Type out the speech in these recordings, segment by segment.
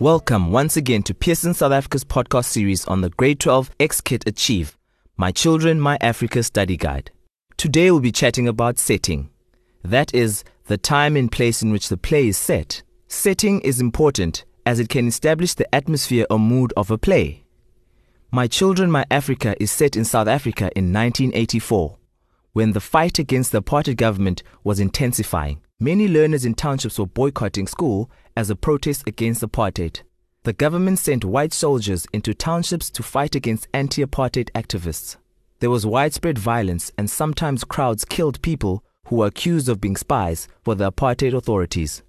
Welcome once again to Pearson South Africa's podcast series on the Grade 12 X Kit Achieve My Children, My Africa Study Guide. Today we'll be chatting about setting. That is, the time and place in which the play is set. Setting is important as it can establish the atmosphere or mood of a play. My Children, My Africa is set in South Africa in 1984, when the fight against the apartheid government was intensifying. Many learners in townships were boycotting school as a protest against apartheid. The government sent white soldiers into townships to fight against anti apartheid activists. There was widespread violence, and sometimes crowds killed people who were accused of being spies for the apartheid authorities.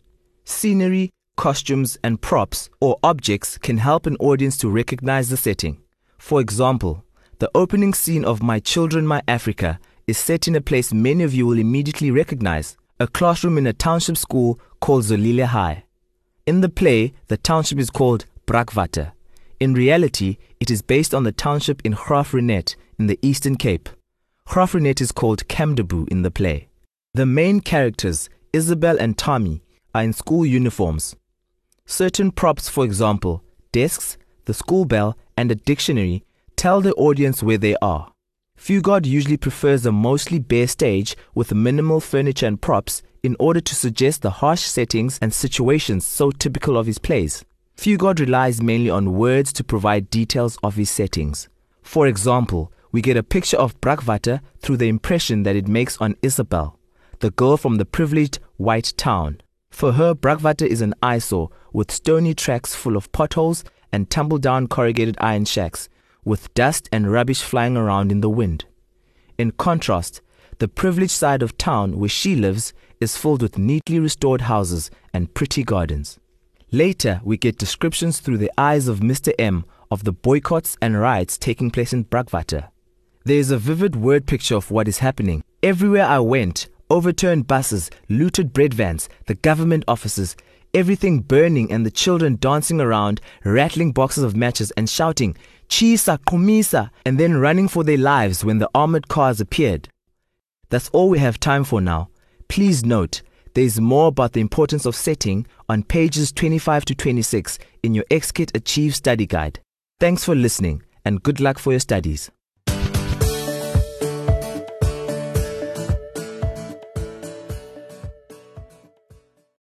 Scenery, costumes, and props or objects can help an audience to recognize the setting. For example, the opening scene of My Children, My Africa is set in a place many of you will immediately recognize a classroom in a township school called Zolile High. In the play, the township is called Brakwater. In reality, it is based on the township in Graaff-Reinet in the Eastern Cape. Graaff-Reinet is called Camdeboo in the play. The main characters, Isabel and Thami, are in school uniforms. Certain props, for example, desks, the school bell, and a dictionary, tell the audience where they are. Fugard usually prefers a mostly bare stage with minimal furniture and props in order to suggest the harsh settings and situations so typical of his plays. Fugard relies mainly on words to provide details of his settings. For example, we get a picture of Brakwater through the impression that it makes on Isabel, the girl from the privileged white town. For her, Brakwater is an eyesore with stony tracks full of potholes and tumble down corrugated iron shacks with dust and rubbish flying around in the wind. In contrast, the privileged side of town where she lives is filled with neatly restored houses and pretty gardens. Later, we get descriptions through the eyes of Mr. M of the boycotts and riots taking place in Brakwater. There is a vivid word picture of what is happening. Everywhere I went, overturned buses, looted bread vans, the government offices, everything burning and the children dancing around, rattling boxes of matches and shouting, Chisa, Komisa, and then running for their lives when the armored cars appeared. That's all we have time for now. Please note, there is more about the importance of setting on pages 25 to 26 in your XKit Achieve study guide. Thanks for listening and good luck for your studies.